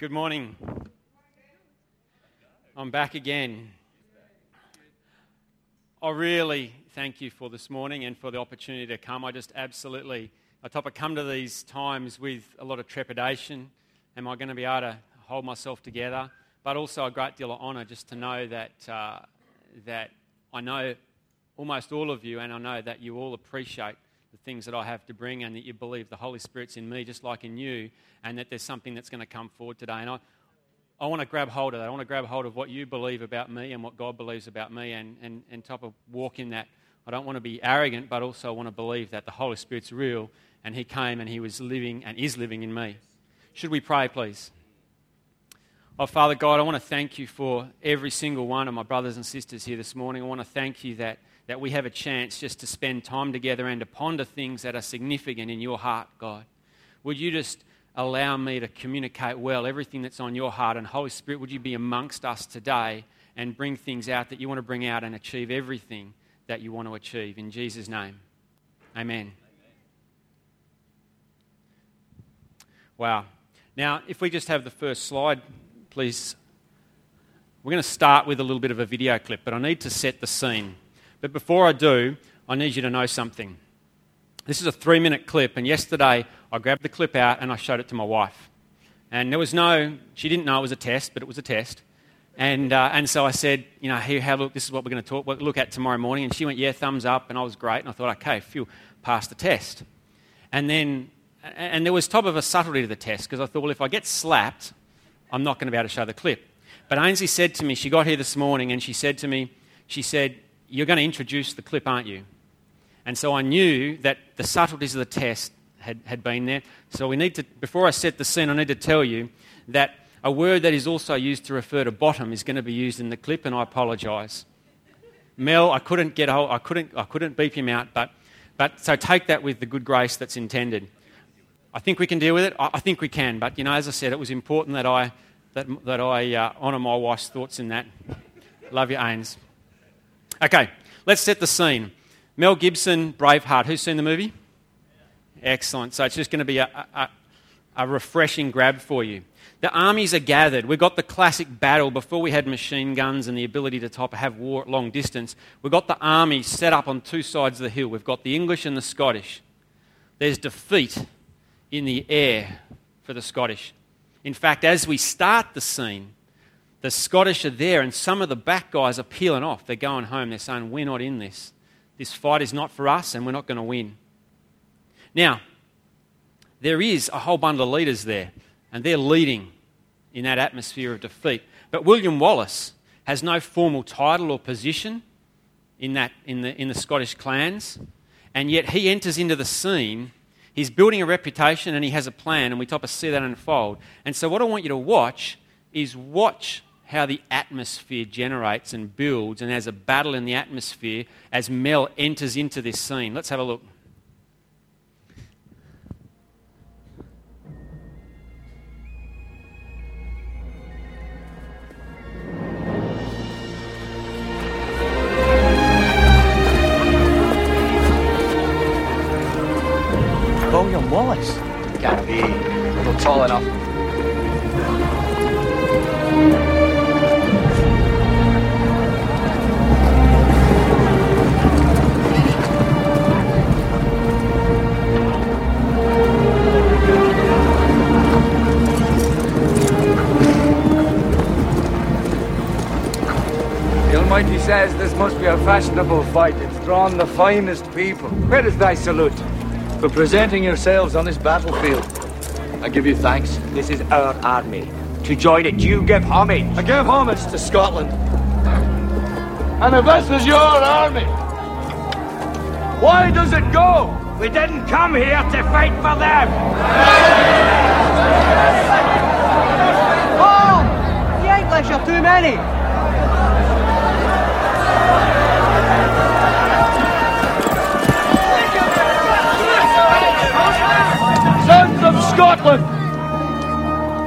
Good morning. I'm back again. I really thank you for this morning and for the opportunity to come. I just absolutely, I top I come to these times with a lot of trepidation. Am I going to be able to hold myself together? But also a great deal of honour just to know that, uh, that I know almost all of you and I know that you all appreciate the things that I have to bring and that you believe the Holy Spirit's in me just like in you and that there's something that's going to come forward today. And I, I want to grab hold of that. I want to grab hold of what you believe about me and what God believes about me and, and, and type of walk in that. I don't want to be arrogant, but also I want to believe that the Holy Spirit's real and He came and He was living and is living in me. Should we pray, please? Oh, Father God, I want to thank you for every single one of my brothers and sisters here this morning. I want to thank you that that we have a chance just to spend time together and to ponder things that are significant in your heart, God. Would you just allow me to communicate well everything that's on your heart? And Holy Spirit, would you be amongst us today and bring things out that you want to bring out and achieve everything that you want to achieve? In Jesus' name, amen. Wow. Now, if we just have the first slide, please. We're going to start with a little bit of a video clip, but I need to set the scene. But before I do, I need you to know something. This is a three minute clip, and yesterday I grabbed the clip out and I showed it to my wife. And there was no, she didn't know it was a test, but it was a test. And, uh, and so I said, you know, here, have a look, this is what we're going to talk, look at tomorrow morning. And she went, yeah, thumbs up. And I was great. And I thought, okay, phew, passed the test. And then, and there was top of a subtlety to the test because I thought, well, if I get slapped, I'm not going to be able to show the clip. But Ainsley said to me, she got here this morning and she said to me, she said, you're going to introduce the clip, aren't you? And so I knew that the subtleties of the test had, had been there. So we need to, before I set the scene, I need to tell you that a word that is also used to refer to bottom is going to be used in the clip, and I apologise. Mel, I couldn't get hold, I couldn't, I couldn't beep him out, but, but so take that with the good grace that's intended. I think we can deal with it. I, I think we can, but you know, as I said, it was important that I that, that I uh, honour my wife's thoughts in that. Love you, Ains. Okay, let's set the scene. Mel Gibson, Braveheart. Who's seen the movie? Excellent. So it's just going to be a, a, a refreshing grab for you. The armies are gathered. We've got the classic battle before we had machine guns and the ability to top, have war at long distance. We've got the armies set up on two sides of the hill. We've got the English and the Scottish. There's defeat in the air for the Scottish. In fact, as we start the scene, the Scottish are there, and some of the back guys are peeling off. They're going home. They're saying, We're not in this. This fight is not for us, and we're not going to win. Now, there is a whole bundle of leaders there, and they're leading in that atmosphere of defeat. But William Wallace has no formal title or position in, that, in, the, in the Scottish clans, and yet he enters into the scene. He's building a reputation and he has a plan, and we top of see that unfold. And so, what I want you to watch is watch how the atmosphere generates and builds, and there's a battle in the atmosphere as Mel enters into this scene. Let's have a look. William Wallace. Can't be. Not tall enough. Says this must be a fashionable fight. It's drawn the finest people. Where is thy salute? For presenting yourselves on this battlefield. I give you thanks. This is our army. To join it, you give homage. I give homage to Scotland. And if this is your army, why does it go? We didn't come here to fight for them. Oh, the English are too many. Scotland,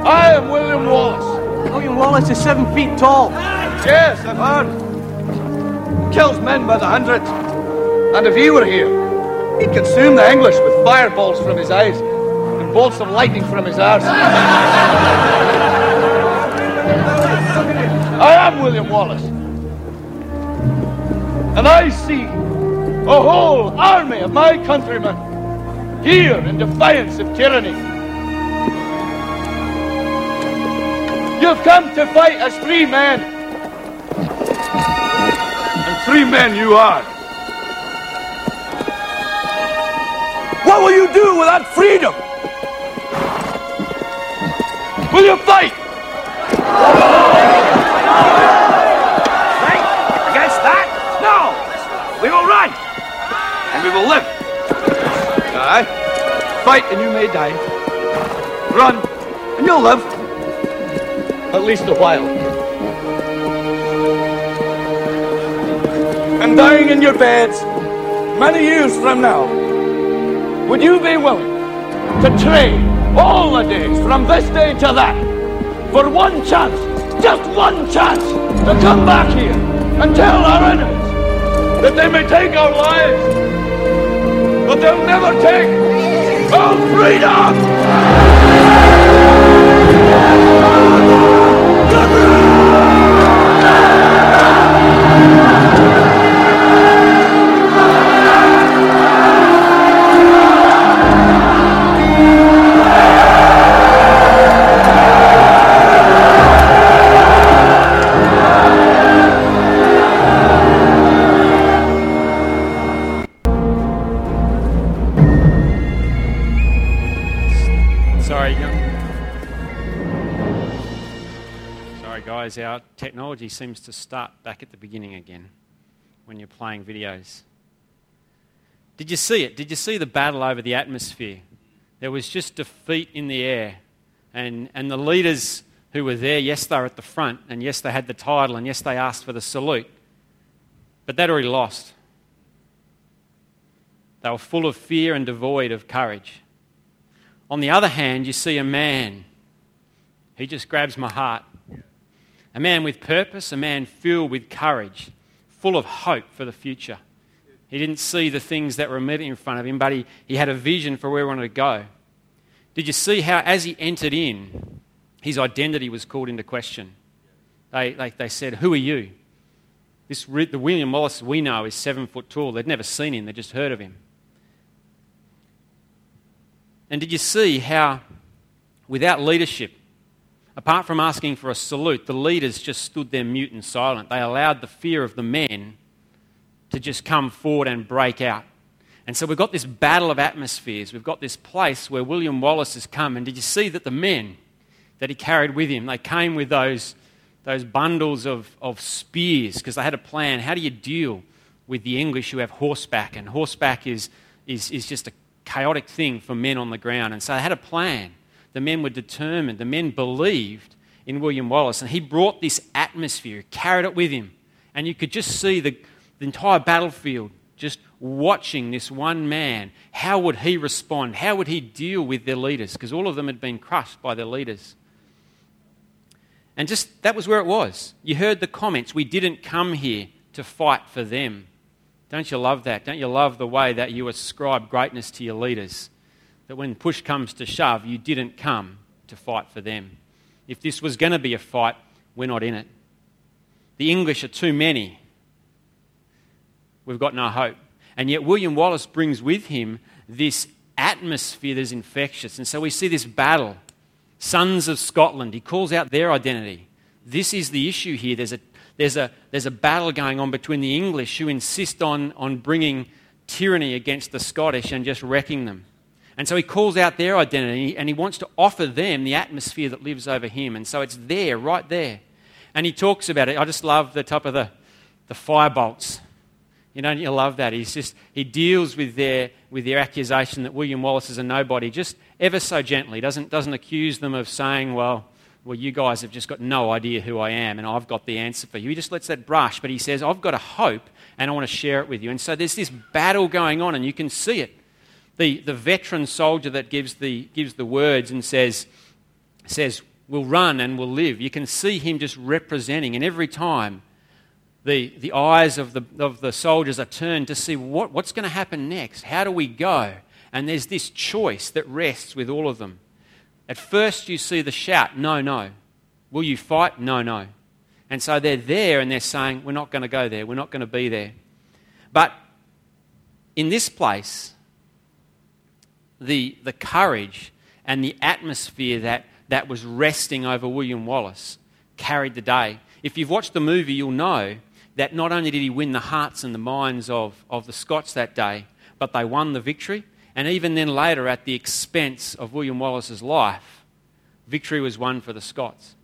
I am William Wallace. William Wallace is seven feet tall. Yes, I've heard. Kills men by the hundred. And if he were here, he'd consume the English with fireballs from his eyes and bolts of lightning from his arse. I am William Wallace. And I see a whole army of my countrymen here in defiance of tyranny. You've come to fight as free men. And free men you are. What will you do without freedom? Will you fight? Right? Against that? No! We will run! And we will live. Aye. Fight and you may die. Run and you'll live. At least a while. And dying in your beds many years from now, would you be willing to trade all the days from this day to that for one chance, just one chance, to come back here and tell our enemies that they may take our lives, but they'll never take our freedom! Technology seems to start back at the beginning again when you're playing videos. Did you see it? Did you see the battle over the atmosphere? There was just defeat in the air. And, and the leaders who were there, yes, they were at the front, and yes, they had the title, and yes, they asked for the salute. But they'd already lost. They were full of fear and devoid of courage. On the other hand, you see a man. He just grabs my heart. A man with purpose, a man filled with courage, full of hope for the future. He didn't see the things that were immediately in front of him, but he, he had a vision for where he wanted to go. Did you see how, as he entered in, his identity was called into question? They, they, they said, Who are you? This, the William Wallace we know is seven foot tall. They'd never seen him, they'd just heard of him. And did you see how, without leadership, apart from asking for a salute, the leaders just stood there mute and silent? They allowed the fear of the men to just come forward and break out. And so we've got this battle of atmospheres. We've got this place where William Wallace has come. And did you see that the men that he carried with him, they came with those, those bundles of, of spears because they had a plan. How do you deal with the English who have horseback? And horseback is, is, is just a chaotic thing for men on the ground. And so they had a plan. The men were determined. The men believed in William Wallace. And he brought this atmosphere, carried it with him. And you could just see the, the entire battlefield just watching this one man. How would he respond? How would he deal with their leaders? Because all of them had been crushed by their leaders. And just that was where it was. You heard the comments. We didn't come here to fight for them. Don't you love that? Don't you love the way that you ascribe greatness to your leaders? That when push comes to shove, you didn't come to fight for them. If this was going to be a fight, we're not in it. The English are too many. We've got no hope. And yet, William Wallace brings with him this atmosphere that's infectious. And so we see this battle. Sons of Scotland, he calls out their identity. This is the issue here. There's a, there's a, there's a battle going on between the English who insist on, on bringing tyranny against the Scottish and just wrecking them. And so he calls out their identity and he wants to offer them the atmosphere that lives over him. And so it's there, right there. And he talks about it. I just love the top of the, the fire bolts. You know, you love that. He's just, he deals with their, with their accusation that William Wallace is a nobody just ever so gently. Doesn't, doesn't accuse them of saying, well, well, you guys have just got no idea who I am and I've got the answer for you. He just lets that brush, but he says, I've got a hope and I want to share it with you. And so there's this battle going on and you can see it. The, the veteran soldier that gives the, gives the words and says, says, we'll run and we'll live. You can see him just representing, and every time the, the eyes of the, of the soldiers are turned to see what, what's going to happen next. How do we go? And there's this choice that rests with all of them. At first, you see the shout, no, no. Will you fight? No, no. And so they're there and they're saying, We're not going to go there. We're not going to be there. But in this place, the, the courage and the atmosphere that, that was resting over William Wallace carried the day. If you've watched the movie, you'll know that not only did he win the hearts and the minds of, of the Scots that day, but they won the victory. And even then, later, at the expense of William Wallace's life, victory was won for the Scots.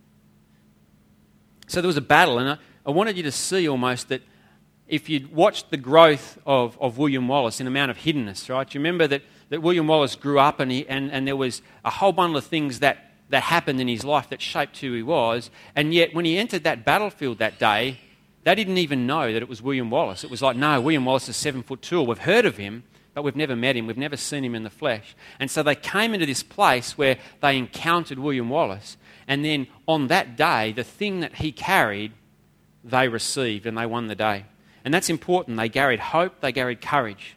So there was a battle, and I, I wanted you to see almost that if you'd watched the growth of, of William Wallace in amount of hiddenness, right? You remember that, that William Wallace grew up and, he, and, and there was a whole bundle of things that, that happened in his life that shaped who he was. And yet, when he entered that battlefield that day, they didn't even know that it was William Wallace. It was like, no, William Wallace is seven foot two. We've heard of him, but we've never met him. We've never seen him in the flesh. And so they came into this place where they encountered William Wallace. And then on that day, the thing that he carried, they received and they won the day. And that's important. They carried hope, they carried courage.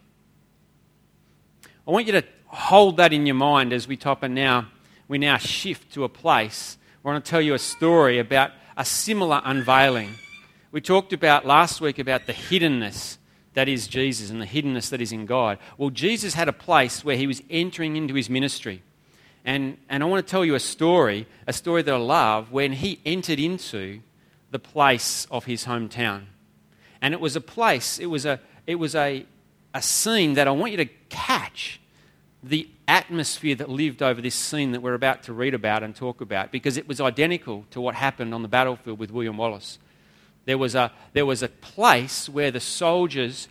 I want you to hold that in your mind as we top and now we now shift to a place where I want to tell you a story about a similar unveiling we talked about last week about the hiddenness that is Jesus and the hiddenness that is in God. Well, Jesus had a place where he was entering into his ministry. And, and I want to tell you a story, a story that I love, when he entered into the place of his hometown. And it was a place, it was a, it was a, a scene that I want you to catch the atmosphere that lived over this scene that we're about to read about and talk about because it was identical to what happened on the battlefield with William Wallace. There was a, there was a place where the soldiers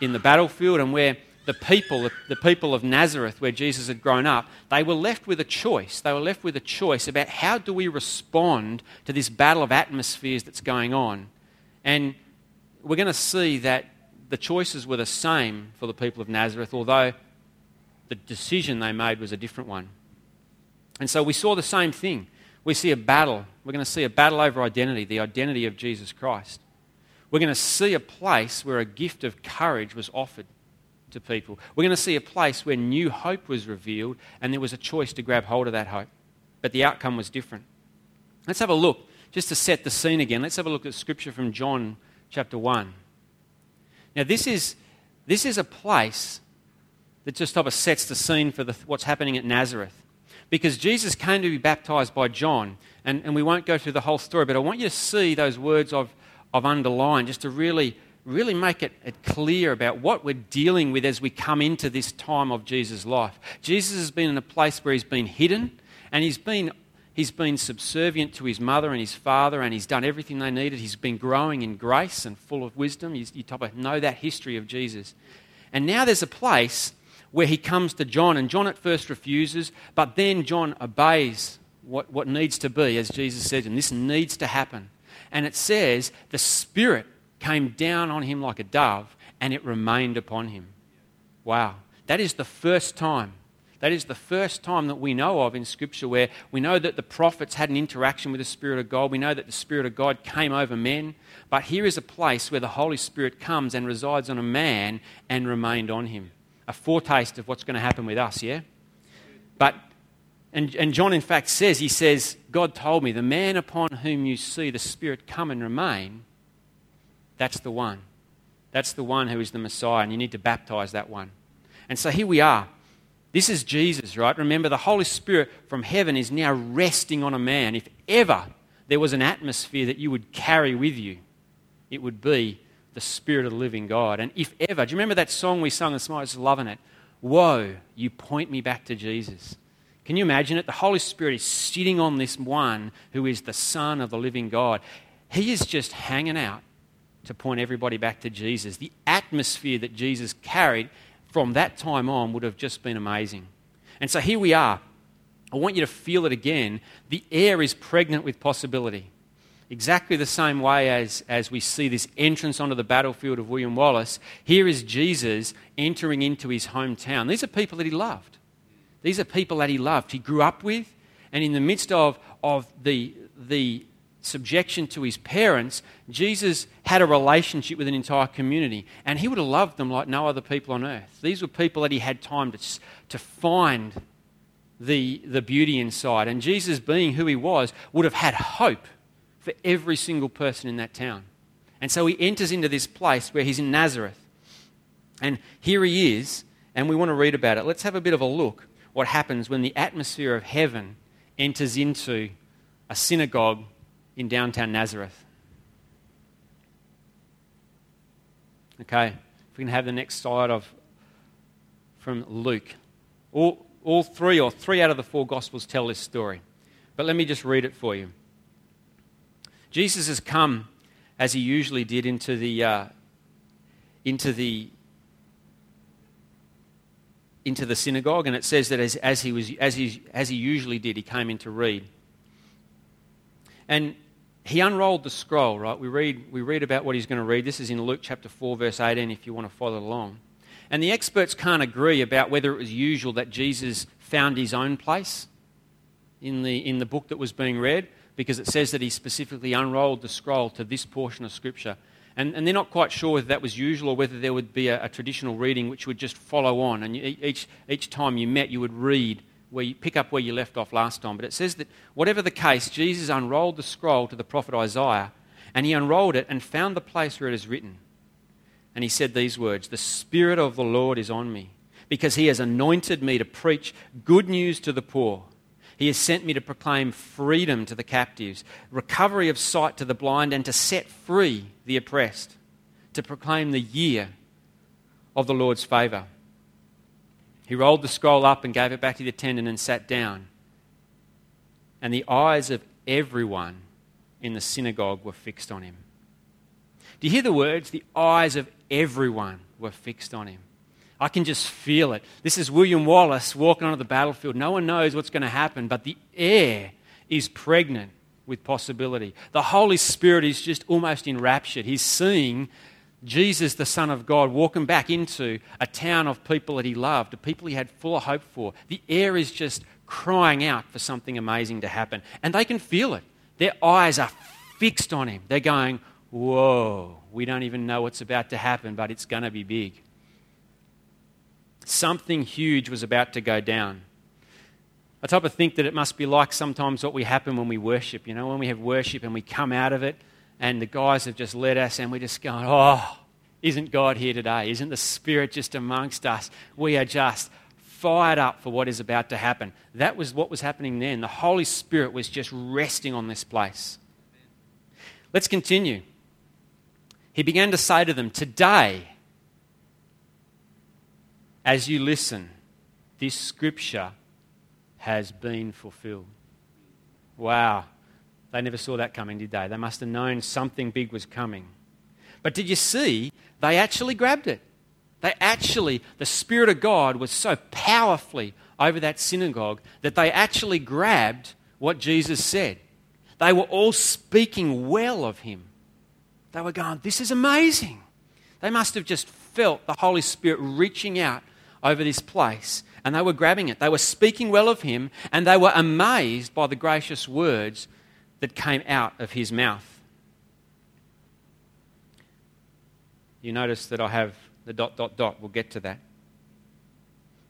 in the battlefield and where the people, the people of Nazareth, where Jesus had grown up, they were left with a choice. They were left with a choice about how do we respond to this battle of atmospheres that's going on. And we're going to see that the choices were the same for the people of Nazareth, although the decision they made was a different one. And so we saw the same thing we see a battle. We're going to see a battle over identity, the identity of Jesus Christ. We're going to see a place where a gift of courage was offered to people. We're going to see a place where new hope was revealed and there was a choice to grab hold of that hope. But the outcome was different. Let's have a look, just to set the scene again. Let's have a look at scripture from John chapter 1. Now, this is, this is a place that just sort of sets the scene for the, what's happening at Nazareth because Jesus came to be baptized by John. And, and we won't go through the whole story, but I want you to see those words of, of underline just to really, really make it, it clear about what we're dealing with as we come into this time of Jesus' life. Jesus has been in a place where he's been hidden and he's been He's been subservient to his mother and his father, and he's done everything they needed. He's been growing in grace and full of wisdom. You, you know that history of Jesus. And now there's a place where he comes to John, and John at first refuses, but then John obeys what, what needs to be, as Jesus said, and this needs to happen. And it says, the Spirit came down on him like a dove, and it remained upon him. Wow. That is the first time. That is the first time that we know of in Scripture where we know that the prophets had an interaction with the Spirit of God. We know that the Spirit of God came over men. But here is a place where the Holy Spirit comes and resides on a man and remained on him a foretaste of what's going to happen with us, yeah? But, and, and John in fact says, he says, God told me, the man upon whom you see the Spirit come and remain, that's the one. That's the one who is the Messiah, and you need to baptize that one. And so here we are. This is Jesus, right? Remember, the Holy Spirit from heaven is now resting on a man. If ever there was an atmosphere that you would carry with you, it would be the Spirit of the living God. And if ever, do you remember that song we sung this morning? I was loving it. Whoa, you point me back to Jesus. Can you imagine it? The Holy Spirit is sitting on this one who is the Son of the living God. He is just hanging out to point everybody back to Jesus. The atmosphere that Jesus carried from that time on would have just been amazing. And so here we are. I want you to feel it again. The air is pregnant with possibility exactly the same way as, as we see this entrance onto the battlefield of William Wallace, here is Jesus entering into his hometown. These are people that he loved. These are people that he loved, he grew up with, and in the midst of, of the, the subjection to his parents, Jesus had a relationship with an entire community, and he would have loved them like no other people on earth. These were people that he had time to, to find the, the beauty inside, and Jesus, being who he was, would have had hope for every single person in that town. And so he enters into this place where he's in Nazareth. And here he is, and we want to read about it. Let's have a bit of a look what happens when the atmosphere of heaven enters into a synagogue in downtown Nazareth. Okay, if we can have the next slide of from Luke. All, all three or three out of the four Gospels tell this story. But let me just read it for you. Jesus has come, as he usually did, into the, uh, into the, into the synagogue, and it says that as, as, he was, as, he, as he usually did, he came in to read. And he unrolled the scroll, right? We read, we read about what he's going to read. This is in Luke chapter 4, verse 18, if you want to follow along. And the experts can't agree about whether it was usual that Jesus found his own place in the, in the book that was being read, because it says that he specifically unrolled the scroll to this portion of Scripture. And, and they're not quite sure whether that was usual or whether there would be a, a traditional reading which would just follow on. And you, each, each time you met, you would read where you pick up where you left off last time. But it says that whatever the case, Jesus unrolled the scroll to the prophet Isaiah, and he unrolled it and found the place where it is written. And he said these words The Spirit of the Lord is on me, because he has anointed me to preach good news to the poor. He has sent me to proclaim freedom to the captives, recovery of sight to the blind, and to set free the oppressed, to proclaim the year of the Lord's favour. He rolled the scroll up and gave it back to the attendant and sat down. And the eyes of everyone in the synagogue were fixed on him. Do you hear the words? The eyes of everyone were fixed on him. I can just feel it. This is William Wallace walking onto the battlefield. No one knows what's going to happen, but the air is pregnant with possibility. The Holy Spirit is just almost enraptured. He's seeing Jesus, the Son of God, walking back into a town of people that he loved, a people he had full of hope for. The air is just crying out for something amazing to happen. And they can feel it. Their eyes are fixed on him. They're going, Whoa, we don't even know what's about to happen, but it's going to be big. Something huge was about to go down. I type of think that it must be like sometimes what we happen when we worship. You know, when we have worship and we come out of it and the guys have just led us, and we're just going, oh, isn't God here today? Isn't the Spirit just amongst us? We are just fired up for what is about to happen. That was what was happening then. The Holy Spirit was just resting on this place. Let's continue. He began to say to them, Today, as you listen, this scripture has been fulfilled. Wow. They never saw that coming, did they? They must have known something big was coming. But did you see? They actually grabbed it. They actually, the Spirit of God was so powerfully over that synagogue that they actually grabbed what Jesus said. They were all speaking well of him. They were going, This is amazing. They must have just felt the Holy Spirit reaching out over this place and they were grabbing it. They were speaking well of him and they were amazed by the gracious words that came out of his mouth. You notice that I have the dot, dot, dot. We'll get to that.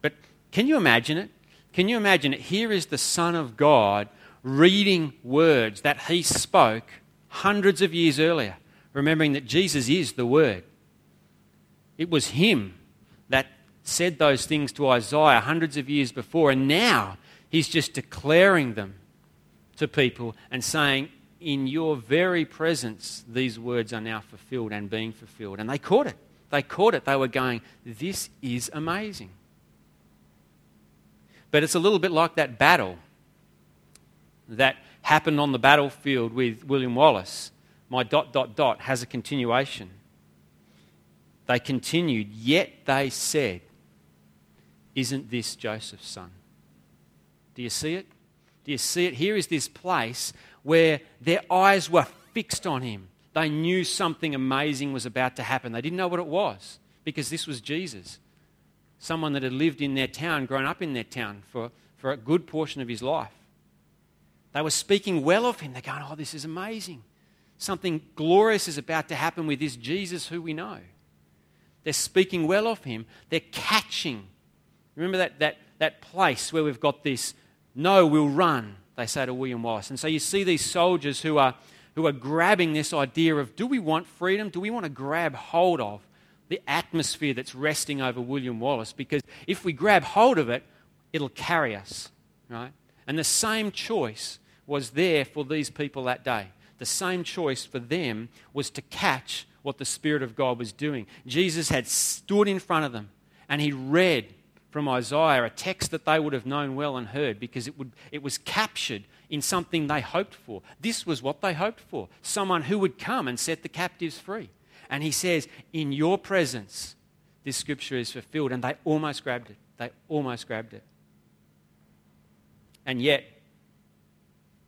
But can you imagine it? Can you imagine it? Here is the Son of God reading words that he spoke hundreds of years earlier, remembering that Jesus is the Word. It was him that said those things to Isaiah hundreds of years before, and now he's just declaring them to people and saying, In your very presence, these words are now fulfilled and being fulfilled. And they caught it. They caught it. They were going, This is amazing. But it's a little bit like that battle that happened on the battlefield with William Wallace. My dot, dot, dot has a continuation. They continued, yet they said, Isn't this Joseph's son? Do you see it? Do you see it? Here is this place where their eyes were fixed on him. They knew something amazing was about to happen. They didn't know what it was because this was Jesus, someone that had lived in their town, grown up in their town for, for a good portion of his life. They were speaking well of him. They're going, Oh, this is amazing. Something glorious is about to happen with this Jesus who we know. They're speaking well of him. They're catching. Remember that, that, that place where we've got this no, we'll run, they say to William Wallace. And so you see these soldiers who are, who are grabbing this idea of do we want freedom? Do we want to grab hold of the atmosphere that's resting over William Wallace? Because if we grab hold of it, it'll carry us, right? And the same choice was there for these people that day. The same choice for them was to catch what the Spirit of God was doing. Jesus had stood in front of them and he read from Isaiah, a text that they would have known well and heard because it, would, it was captured in something they hoped for. This was what they hoped for someone who would come and set the captives free. And he says, In your presence, this scripture is fulfilled. And they almost grabbed it. They almost grabbed it. And yet,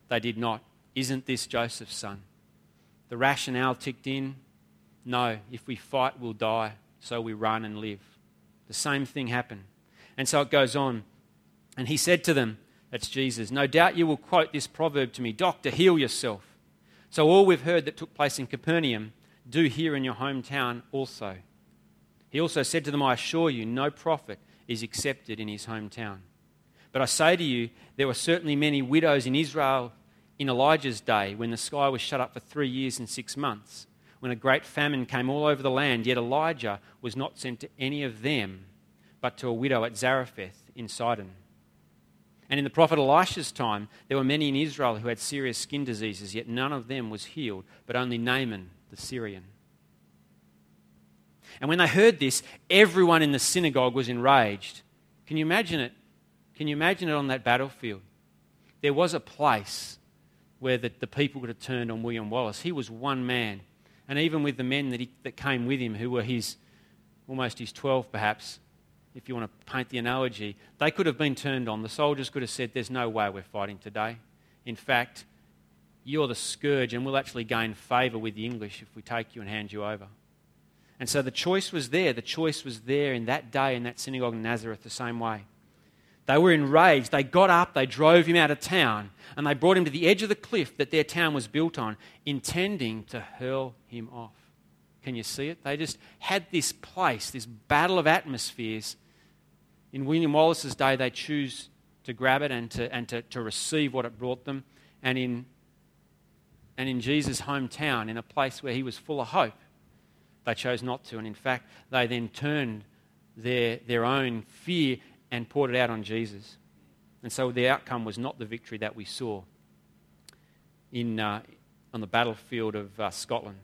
they did not. Isn't this Joseph's son? The rationale ticked in. No, if we fight, we'll die. So we run and live. The same thing happened. And so it goes on. And he said to them, That's Jesus, no doubt you will quote this proverb to me Doctor, heal yourself. So all we've heard that took place in Capernaum, do here in your hometown also. He also said to them, I assure you, no prophet is accepted in his hometown. But I say to you, there were certainly many widows in Israel in Elijah's day when the sky was shut up for three years and six months, when a great famine came all over the land, yet Elijah was not sent to any of them but to a widow at Zarephath in Sidon. And in the prophet Elisha's time, there were many in Israel who had serious skin diseases, yet none of them was healed, but only Naaman the Syrian. And when they heard this, everyone in the synagogue was enraged. Can you imagine it? Can you imagine it on that battlefield? There was a place where the, the people could have turned on William Wallace. He was one man. And even with the men that, he, that came with him, who were his, almost his 12 perhaps, if you want to paint the analogy, they could have been turned on. The soldiers could have said, There's no way we're fighting today. In fact, you're the scourge, and we'll actually gain favour with the English if we take you and hand you over. And so the choice was there. The choice was there in that day in that synagogue in Nazareth the same way. They were enraged. They got up, they drove him out of town, and they brought him to the edge of the cliff that their town was built on, intending to hurl him off. Can you see it? They just had this place, this battle of atmospheres in William Wallace's day, they choose to grab it and to, and to, to receive what it brought them. And in, and in Jesus' hometown, in a place where he was full of hope, they chose not to. And in fact, they then turned their, their own fear and poured it out on Jesus. And so the outcome was not the victory that we saw in, uh, on the battlefield of uh, Scotland.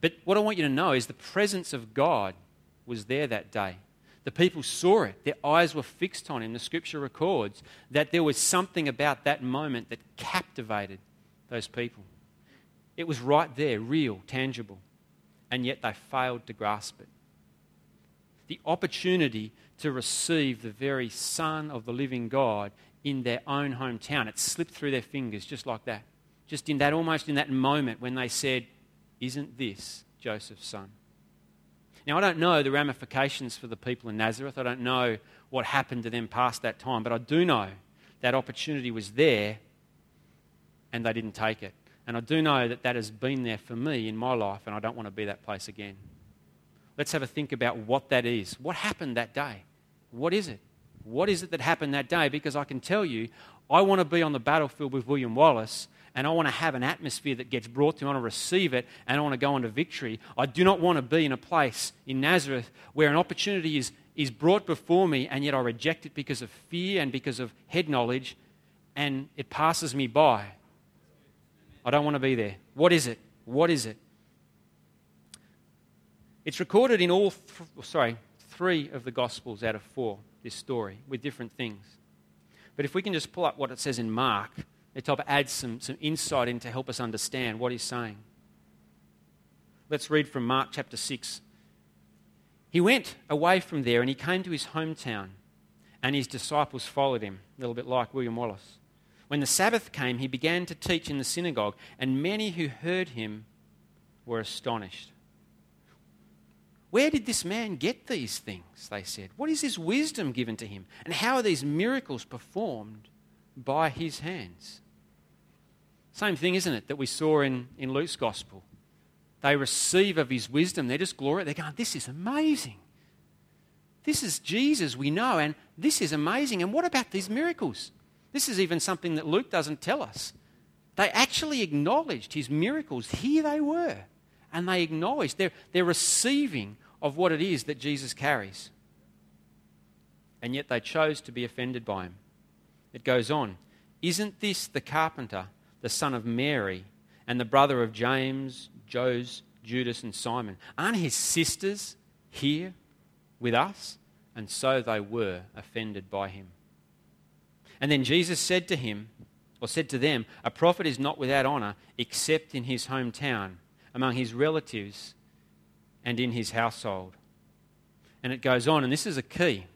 But what I want you to know is the presence of God was there that day. The people saw it, their eyes were fixed on him. The scripture records that there was something about that moment that captivated those people. It was right there, real, tangible, and yet they failed to grasp it. The opportunity to receive the very Son of the living God in their own hometown, it slipped through their fingers just like that. Just in that, almost in that moment when they said, Isn't this Joseph's son? Now, I don't know the ramifications for the people in Nazareth. I don't know what happened to them past that time, but I do know that opportunity was there and they didn't take it. And I do know that that has been there for me in my life, and I don't want to be that place again. Let's have a think about what that is. What happened that day? What is it? What is it that happened that day? Because I can tell you, I want to be on the battlefield with William Wallace and I want to have an atmosphere that gets brought to me. I want to receive it and I want to go into victory. I do not want to be in a place in Nazareth where an opportunity is, is brought before me and yet I reject it because of fear and because of head knowledge and it passes me by. I don't want to be there. What is it? What is it? It's recorded in all, th- sorry, three of the Gospels out of four, this story, with different things. But if we can just pull up what it says in Mark, it help add some, some insight in to help us understand what he's saying. Let's read from Mark chapter 6. He went away from there and he came to his hometown, and his disciples followed him, a little bit like William Wallace. When the Sabbath came, he began to teach in the synagogue, and many who heard him were astonished. Where did this man get these things? They said. What is this wisdom given to him? And how are these miracles performed by his hands? Same thing, isn't it, that we saw in, in Luke's gospel? They receive of his wisdom. They're just glory. They're going, this is amazing. This is Jesus we know, and this is amazing. And what about these miracles? This is even something that Luke doesn't tell us. They actually acknowledged his miracles. Here they were. And they acknowledged they're, they're receiving of what it is that Jesus carries. And yet they chose to be offended by him. It goes on Isn't this the carpenter, the son of Mary, and the brother of James, Jose, Judas, and Simon? Aren't his sisters here with us? And so they were offended by him. And then Jesus said to him, or said to them, A prophet is not without honor except in his hometown, among his relatives, and in his household. And it goes on, and this is a key.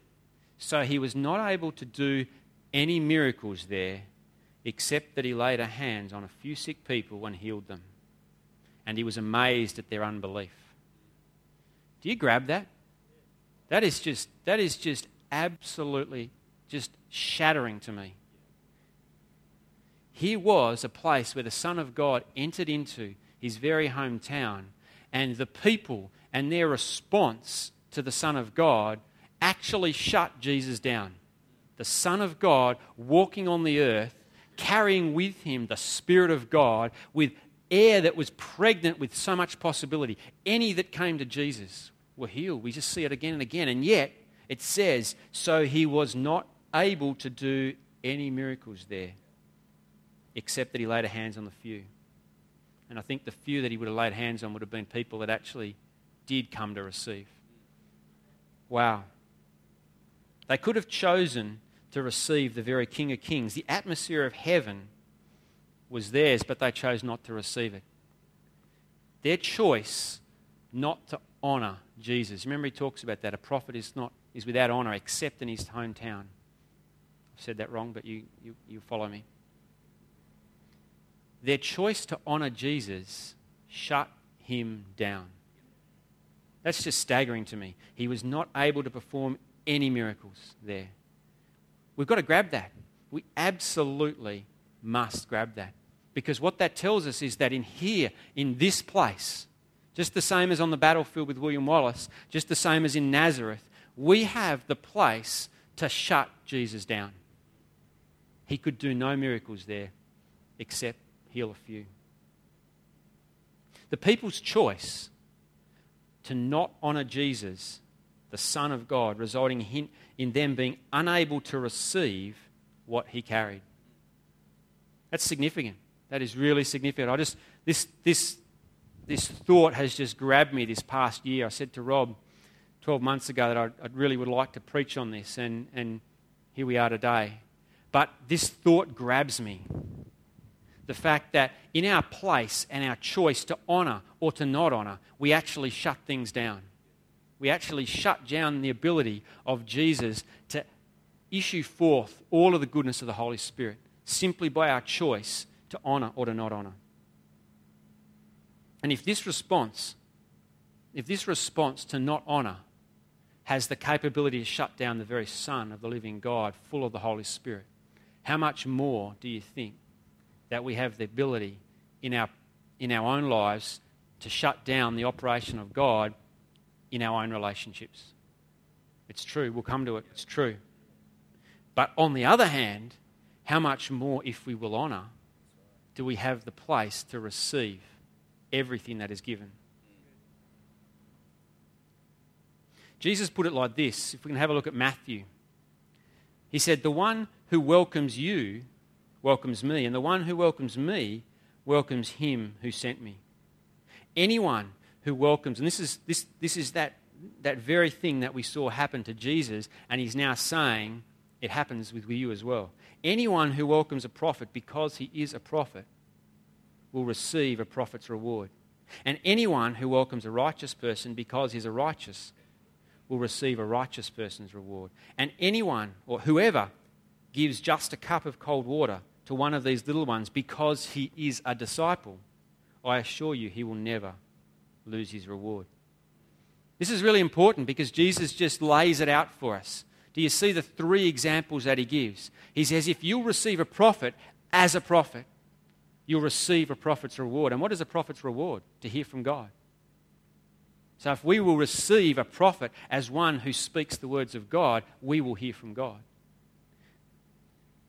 So he was not able to do any miracles there except that he laid hands on a few sick people and healed them. And he was amazed at their unbelief. Do you grab that? That is just, that is just absolutely just shattering to me. Here was a place where the Son of God entered into his very hometown, and the people and their response to the Son of God actually shut Jesus down. The Son of God walking on the earth, carrying with him the Spirit of God, with air that was pregnant with so much possibility. Any that came to Jesus were healed. We just see it again and again. And yet, it says, so he was not able to do any miracles there, except that he laid hands on the few. And I think the few that he would have laid hands on would have been people that actually did come to receive. Wow. They could have chosen to receive the very King of Kings. The atmosphere of heaven was theirs, but they chose not to receive it. Their choice not to honor Jesus. Remember, he talks about that. A prophet is, not, is without honor except in his hometown. I've said that wrong, but you, you, you follow me. Their choice to honor Jesus shut him down. That's just staggering to me. He was not able to perform any miracles there. We've got to grab that. We absolutely must grab that. Because what that tells us is that in here, in this place, just the same as on the battlefield with William Wallace, just the same as in Nazareth, we have the place to shut Jesus down. He could do no miracles there except heal a few. The people's choice to not honour Jesus, the Son of God, resulting in them being unable to receive what he carried. That's significant. That is really significant. I just this this this thought has just grabbed me this past year. I said to Rob 12 months ago that I, I really would like to preach on this, and, and here we are today. But this thought grabs me. The fact that in our place and our choice to honour or to not honour, we actually shut things down. We actually shut down the ability of Jesus to issue forth all of the goodness of the Holy Spirit simply by our choice to honour or to not honour. And if this response, if this response to not honour has the capability to shut down the very Son of the living God, full of the Holy Spirit, how much more do you think that we have the ability in our, in our own lives to shut down the operation of God in our own relationships? It's true. We'll come to it. It's true. But on the other hand, how much more, if we will honour, do we have the place to receive everything that is given? Jesus put it like this. If we can have a look at Matthew, he said, The one who welcomes you welcomes me, and the one who welcomes me welcomes him who sent me. Anyone who welcomes, and this is, this, this is that, that very thing that we saw happen to Jesus, and he's now saying it happens with you as well. Anyone who welcomes a prophet because he is a prophet will receive a prophet's reward. And anyone who welcomes a righteous person because he's a righteous will receive a righteous person's reward. And anyone or whoever gives just a cup of cold water to one of these little ones because he is a disciple, I assure you he will never lose his reward. This is really important because Jesus just lays it out for us. Do you see the three examples that he gives? He says, if you'll receive a prophet as a prophet, you'll receive a prophet's reward. And what is a prophet's reward? To hear from God. So if we will receive a prophet as one who speaks the words of God, we will hear from God.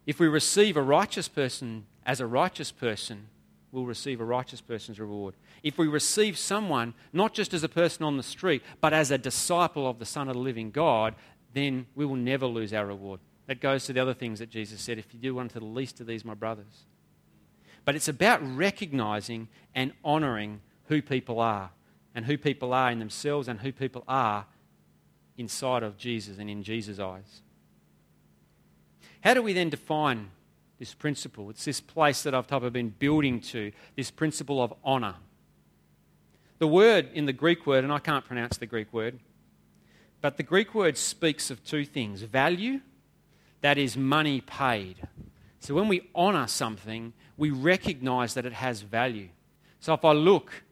If we receive a righteous person as a righteous person, we'll receive a righteous person's reward. If we receive someone, not just as a person on the street, but as a disciple of the Son of the living God, then we will never lose our reward. That goes to the other things that Jesus said if you do one to the least of these, my brothers. But it's about recognizing and honoring who people are and who people are in themselves and who people are inside of Jesus and in Jesus' eyes. How do we then define this principle? It's this place that I've type of been building to, this principle of honor. The word in the Greek word, and I can't pronounce the Greek word, but the Greek word speaks of two things value, that is money paid. So when we honor something, we recognize that it has value. So if I look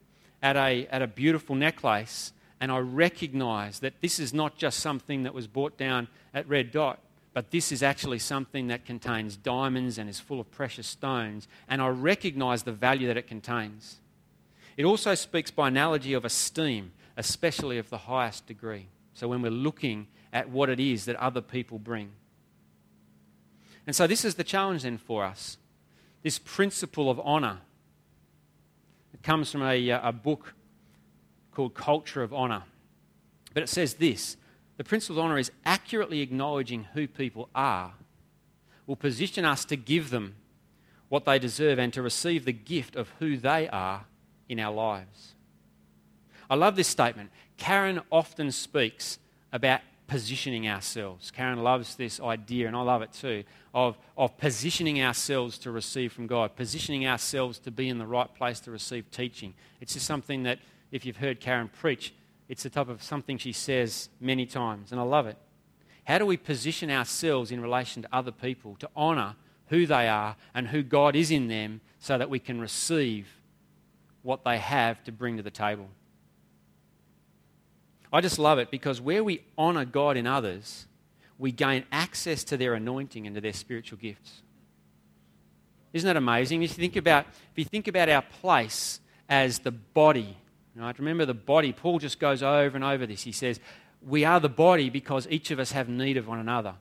at a, at a beautiful necklace and I recognize that this is not just something that was bought down at Red Dot, but this is actually something that contains diamonds and is full of precious stones, and I recognize the value that it contains. It also speaks by analogy of esteem, especially of the highest degree. So when we're looking at what it is that other people bring. And so this is the challenge then for us this principle of honor. It comes from a, uh, a book called Culture of Honor. But it says this the principle of honor is accurately acknowledging who people are, will position us to give them what they deserve and to receive the gift of who they are in our lives. I love this statement. Karen often speaks about positioning ourselves. Karen loves this idea, and I love it too, of, of positioning ourselves to receive from God, positioning ourselves to be in the right place to receive teaching. It's just something that, if you've heard Karen preach, it's the type of something she says many times, and I love it. How do we position ourselves in relation to other people to honour who they are and who God is in them so that we can receive what they have to bring to the table? I just love it because where we honor God in others, we gain access to their anointing and to their spiritual gifts. Isn't that amazing? If you think about, if you think about our place as the body, right? Remember the body. Paul just goes over and over this. He says, "We are the body because each of us have need of one another."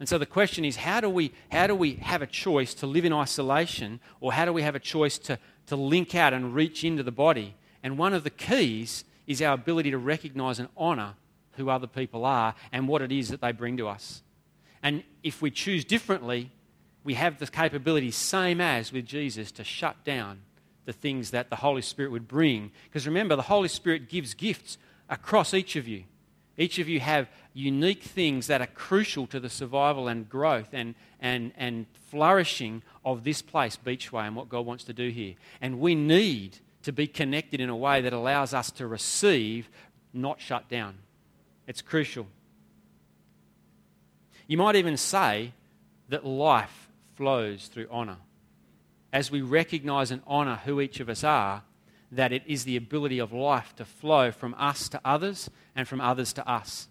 And so the question is, how do we how do we have a choice to live in isolation, or how do we have a choice to to link out and reach into the body? And one of the keys is our ability to recognize and honor who other people are and what it is that they bring to us. And if we choose differently, we have the capability, same as with Jesus, to shut down the things that the Holy Spirit would bring. Because remember, the Holy Spirit gives gifts across each of you. Each of you have unique things that are crucial to the survival and growth and, and, and flourishing of this place, Beachway, and what God wants to do here. And we need to be connected in a way that allows us to receive, not shut down. It's crucial. You might even say that life flows through honour. As we recognize and honour who each of us are, that it is the ability of life to flow from us to others and from others to us.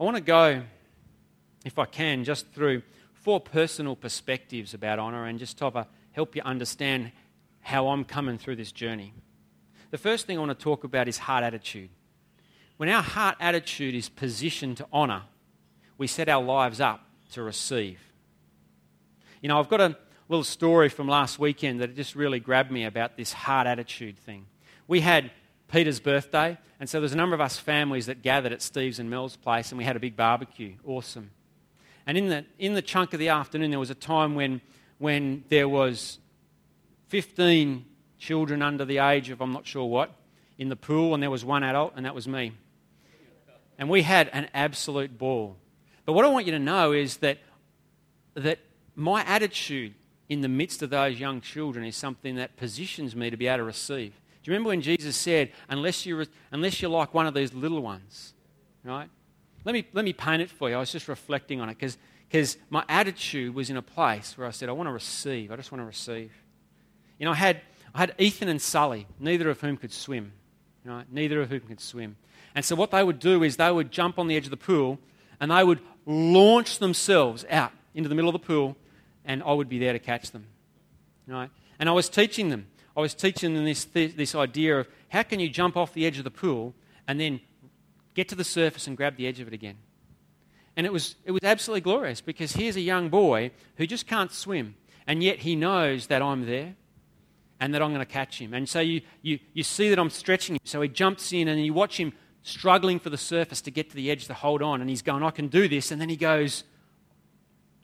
I want to go, if I can, just through four personal perspectives about honour and just to help you understand how I'm coming through this journey. The first thing I want to talk about is heart attitude. When our heart attitude is positioned to honour, we set our lives up to receive. You know, I've got a little story from last weekend that just really grabbed me about this heart attitude thing. We had Peter's birthday, and so there's a number of us families that gathered at Steve's and Mel's place, and we had a big barbecue. Awesome. And in the, in the chunk of the afternoon, there was a time when, when there was 15 children under the age of I'm not sure what in the pool, and there was one adult, and that was me. And we had an absolute ball. But what I want you to know is that, that my attitude in the midst of those young children is something that positions me to be able to receive. Do you remember when Jesus said, unless you're, unless you're like one of these little ones, right? Let me, let me paint it for you. I was just reflecting on it because my attitude was in a place where I said, I want to receive. I just want to receive. You know, I had, I had Ethan and Sully, neither of whom could swim. Right? Neither of whom could swim. And so what they would do is they would jump on the edge of the pool and they would launch themselves out into the middle of the pool and I would be there to catch them. Right? And I was teaching them. I was teaching them this, this idea of how can you jump off the edge of the pool and then get to the surface and grab the edge of it again. And it was, it was absolutely glorious because here's a young boy who just can't swim, and yet he knows that I'm there and that I'm going to catch him. And so you, you, you see that I'm stretching him. So he jumps in, and you watch him struggling for the surface to get to the edge to hold on. And he's going, I can do this. And then he goes,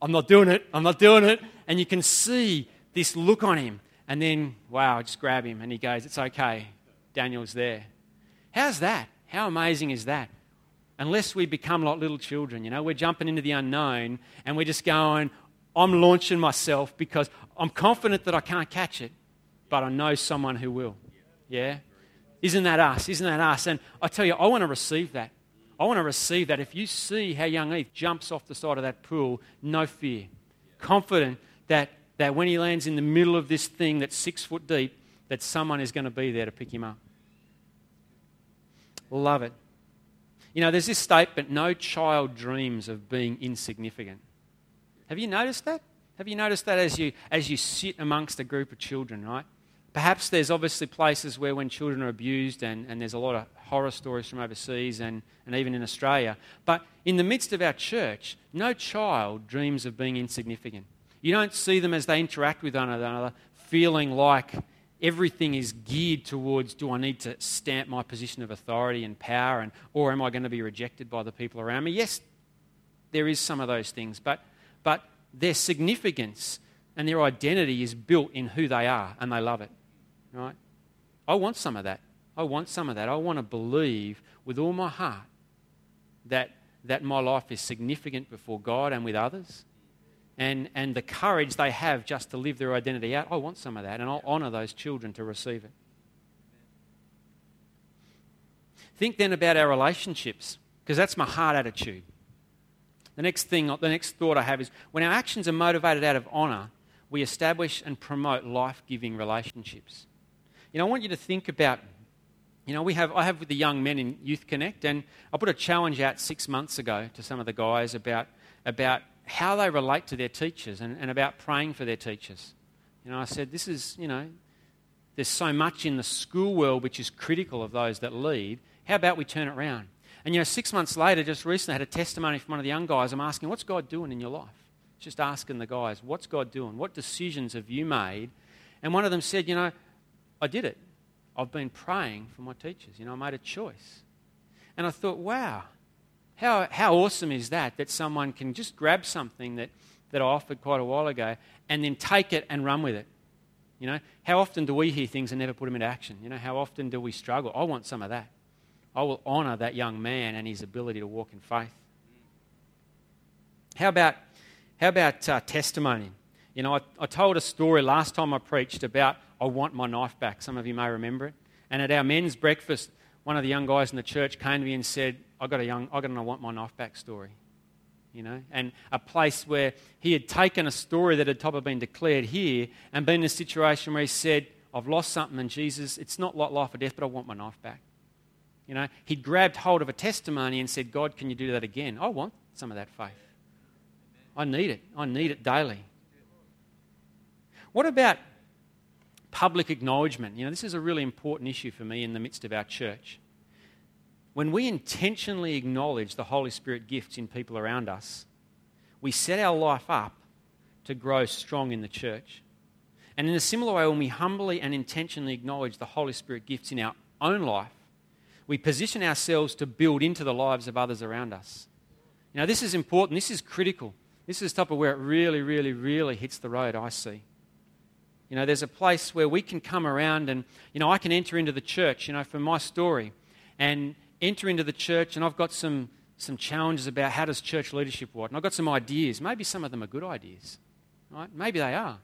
I'm not doing it. I'm not doing it. And you can see this look on him. And then, wow, just grab him. And he goes, It's okay. Daniel's there. How's that? How amazing is that? Unless we become like little children, you know, we're jumping into the unknown and we're just going, I'm launching myself because I'm confident that I can't catch it, but I know someone who will. Yeah? Isn't that us? Isn't that us? And I tell you, I want to receive that. I want to receive that. If you see how young Eve jumps off the side of that pool, no fear. Confident that, that when he lands in the middle of this thing that's six foot deep, that someone is going to be there to pick him up. Love it. You know, there's this statement no child dreams of being insignificant. Have you noticed that? Have you noticed that as you, as you sit amongst a group of children, right? Perhaps there's obviously places where when children are abused, and, and there's a lot of horror stories from overseas and, and even in Australia. But in the midst of our church, no child dreams of being insignificant. You don't see them as they interact with one another feeling like everything is geared towards do I need to stamp my position of authority and power, and, or am I going to be rejected by the people around me? Yes, there is some of those things, but, but their significance and their identity is built in who they are, and they love it. Right? I want some of that. I want some of that. I want to believe with all my heart that, that my life is significant before God and with others and, and the courage they have just to live their identity out, I want some of that, and I'll honour those children to receive it. Think then about our relationships, because that's my heart attitude. The next thing, the next thought I have is when our actions are motivated out of honour, we establish and promote life giving relationships. You know, I want you to think about, you know, we have, I have with the young men in Youth Connect, and I put a challenge out six months ago to some of the guys about, about how they relate to their teachers and, and about praying for their teachers. You know, I said, this is, you know, there's so much in the school world which is critical of those that lead. How about we turn it around? And, you know, six months later, just recently, I had a testimony from one of the young guys. I'm asking, what's God doing in your life? Just asking the guys, what's God doing? What decisions have you made? And one of them said, you know, I did it. I've been praying for my teachers. You know, I made a choice. And I thought, wow, how, how awesome is that? That someone can just grab something that, that I offered quite a while ago and then take it and run with it. You know, how often do we hear things and never put them into action? You know, how often do we struggle? I want some of that. I will honour that young man and his ability to walk in faith. How about, how about uh, testimony? You know, I, I told a story last time I preached about I want my knife back. Some of you may remember it. And at our men's breakfast, one of the young guys in the church came to me and said, I got a young, I got an I want my knife back story. You know, and a place where he had taken a story that had probably been declared here and been in a situation where he said, I've lost something and Jesus, it's not like life or death, but I want my knife back. You know, he'd grabbed hold of a testimony and said, God, can you do that again? I want some of that faith. I need it. I need it daily. What about public acknowledgement? You know, this is a really important issue for me in the midst of our church. When we intentionally acknowledge the Holy Spirit gifts in people around us, we set our life up to grow strong in the church. And in a similar way, when we humbly and intentionally acknowledge the Holy Spirit gifts in our own life, we position ourselves to build into the lives of others around us. You know, this is important. This is critical. This is the type of where it really, really, really hits the road, I see. You know, there's a place where we can come around and, you know, I can enter into the church, you know, for my story. And, enter into the church and I've got some, some challenges about how does church leadership work. And I've got some ideas. Maybe some of them are good ideas. Right? Maybe they are.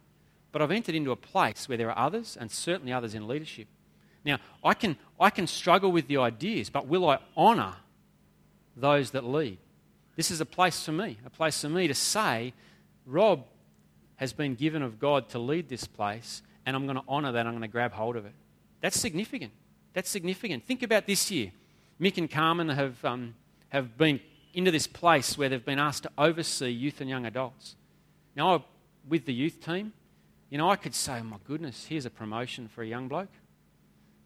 But I've entered into a place where there are others and certainly others in leadership. Now, I can, I can struggle with the ideas, but will I honour those that lead? This is a place for me, a place for me to say, Rob has been given of God to lead this place, and I'm going to honour that. I'm going to grab hold of it. That's significant. That's significant. Think about this year. Mick and Carmen have, um, have been into this place where they've been asked to oversee youth and young adults. Now, I, with the youth team, you know, I could say, oh my goodness, here's a promotion for a young bloke.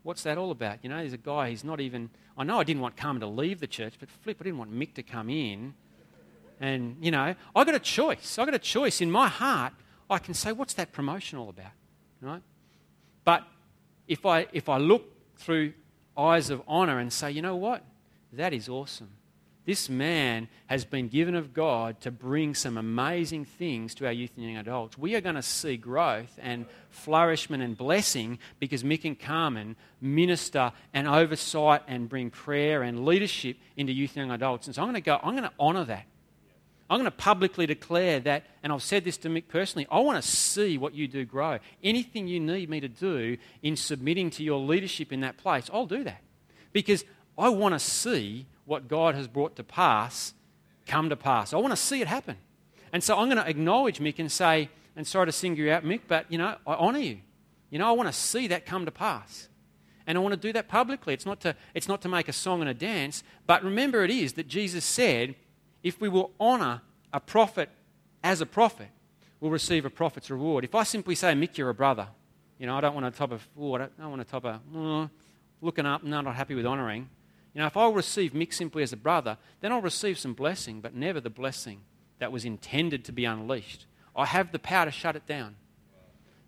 What's that all about? You know, there's a guy, he's not even. I know I didn't want Carmen to leave the church, but flip, I didn't want Mick to come in And, you know, I got a choice. I got a choice in my heart. I can say, what's that promotion all about? Right? But if I, if I look through eyes of honor and say, you know what? That is awesome. This man has been given of God to bring some amazing things to our youth and young adults. We are going to see growth and flourishment and blessing because Mick and Carmen minister and oversight and bring prayer and leadership into youth and young adults. And so I'm going to go, I'm going to honor that. I'm going to publicly declare that, and I've said this to Mick personally I want to see what you do grow. Anything you need me to do in submitting to your leadership in that place, I'll do that. Because I want to see what God has brought to pass come to pass. I want to see it happen. And so I'm going to acknowledge Mick and say, and sorry to single you out, Mick, but you know, I honour you. You know, I want to see that come to pass. And I want to do that publicly. It's not to, it's not to make a song and a dance, but remember it is that Jesus said, if we will honour a prophet as a prophet, we'll receive a prophet's reward. If I simply say, Mick, you're a brother, you know, I don't want a top of, oh, I don't, I want a top of, oh, looking up, no, not happy with honouring. You know, if I'll receive Mick simply as a brother, then I'll receive some blessing, but never the blessing that was intended to be unleashed. I have the power to shut it down.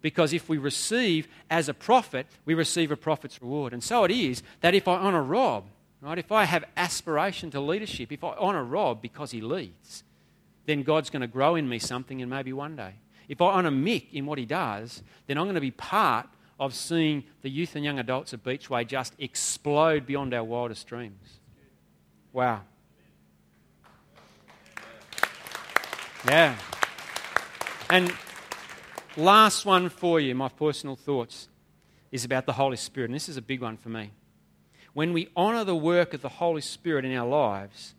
Because if we receive as a prophet, we receive a prophet's reward. And so it is that if I honour Rob, right, if I have aspiration to leadership, if I honour Rob because he leads, then God's going to grow in me something and maybe one day. If I honour Mick in what he does, then I'm going to be part of seeing the youth and young adults of Beachway just explode beyond our wildest dreams. Wow. Yeah. And last one for you, my personal thoughts, is about the Holy Spirit. And this is a big one for me. When we honour the work of the Holy Spirit in our lives,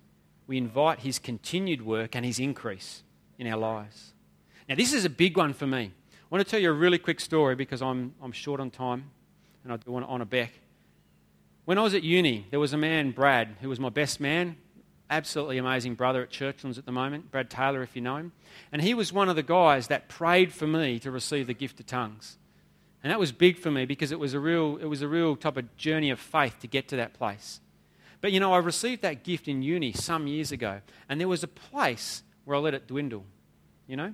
we invite His continued work and His increase in our lives. Now, this is a big one for me. I want to tell you a really quick story because I'm, I'm short on time and I do want to honour Beck. When I was at uni, there was a man, Brad, who was my best man, absolutely amazing brother at Churchlands at the moment, Brad Taylor, if you know him. And he was one of the guys that prayed for me to receive the gift of tongues. And that was big for me because it was a real, it was a real type of journey of faith to get to that place. But you know, I received that gift in uni some years ago, and there was a place where I let it dwindle, you know?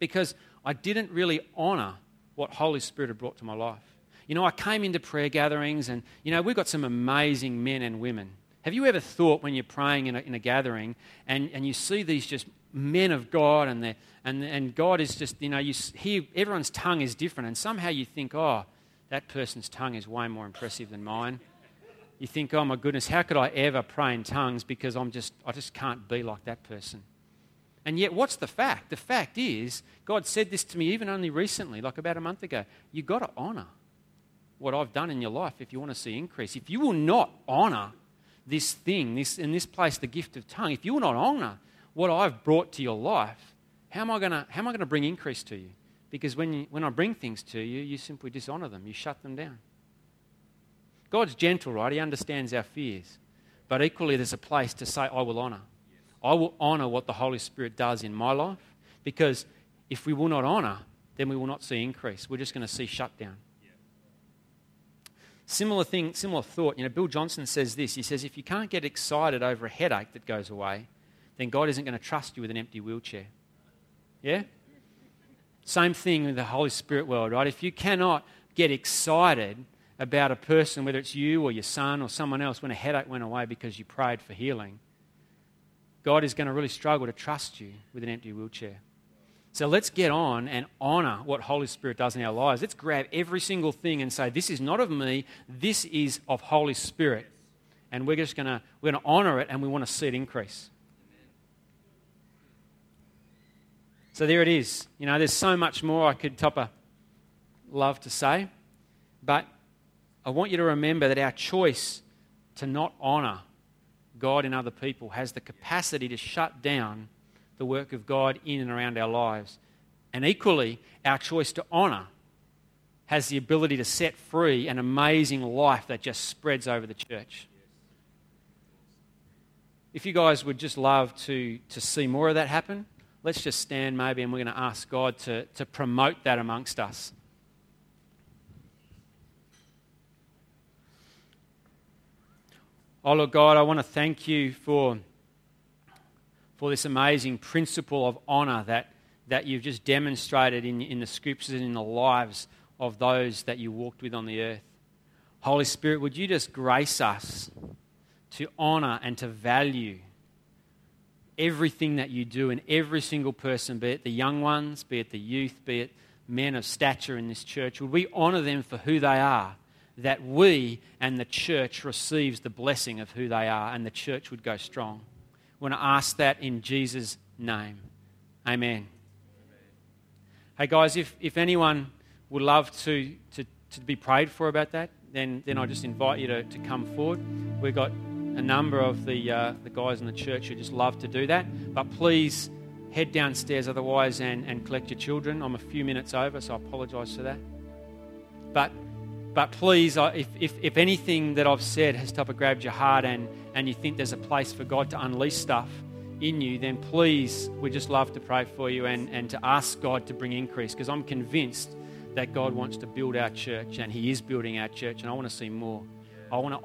Because I didn't really honour what Holy Spirit had brought to my life. You know, I came into prayer gatherings, and, you know, we've got some amazing men and women. Have you ever thought when you're praying in a, in a gathering and, and you see these just men of God, and, and, and God is just, you know, you hear everyone's tongue is different, and somehow you think, oh, that person's tongue is way more impressive than mine. You think, oh my goodness, how could I ever pray in tongues because I'm just, I just can't be like that person. And yet, what's the fact? The fact is, God said this to me even only recently, like about a month ago. You've got to honour what I've done in your life if you want to see increase. If you will not honour this thing, this, in this place, the gift of tongue, if you will not honour what I've brought to your life, how am I going to, bring increase to you? Because when, you, when I bring things to you, you simply dishonour them, you shut them down. God's gentle, right? He understands our fears. But equally, there's a place to say, I will honour. I will honour what the Holy Spirit does in my life because if we will not honour, then we will not see increase. We're just going to see shutdown. Similar thing, similar thought. You know, Bill Johnson says this. He says, if you can't get excited over a headache that goes away, then God isn't going to trust you with an empty wheelchair. Yeah? Same thing with the Holy Spirit world, right? If you cannot get excited about a person, whether it's you or your son or someone else, when a headache went away because you prayed for healing, God is going to really struggle to trust you with an empty wheelchair. So let's get on and honor what Holy Spirit does in our lives. Let's grab every single thing and say, This is not of me, this is of Holy Spirit. And we're just going to, we're going to honor it and we want to see it increase. So there it is. You know, there's so much more I could top a love to say, but I want you to remember that our choice to not honor God in other people has the capacity to shut down the work of God in and around our lives. And equally, our choice to honour has the ability to set free an amazing life that just spreads over the church. If you guys would just love to, to see more of that happen, let's just stand maybe and we're going to ask God to, to promote that amongst us. Oh, Lord God, I want to thank you for, for this amazing principle of honour that, that you've just demonstrated in, in the scriptures and in the lives of those that you walked with on the earth. Holy Spirit, would you just grace us to honour and to value everything that you do and every single person, be it the young ones, be it the youth, be it men of stature in this church? Would we honour them for who they are? That we and the church receives the blessing of who they are and the church would go strong. Want to ask that in Jesus' name. Amen. Hey guys, if, if anyone would love to, to, to be prayed for about that, then, then I just invite you to, to come forward. We've got a number of the, uh, the guys in the church who just love to do that. But please head downstairs otherwise and, and collect your children. I'm a few minutes over, so I apologise for that. But, but please, if, if, if anything that I've said has type of grabbed your heart and, and you think there's a place for God to unleash stuff in you, then please, we just love to pray for you and, and to ask God to bring increase because I'm convinced that God wants to build our church and He is building our church, and I want to see more. I want to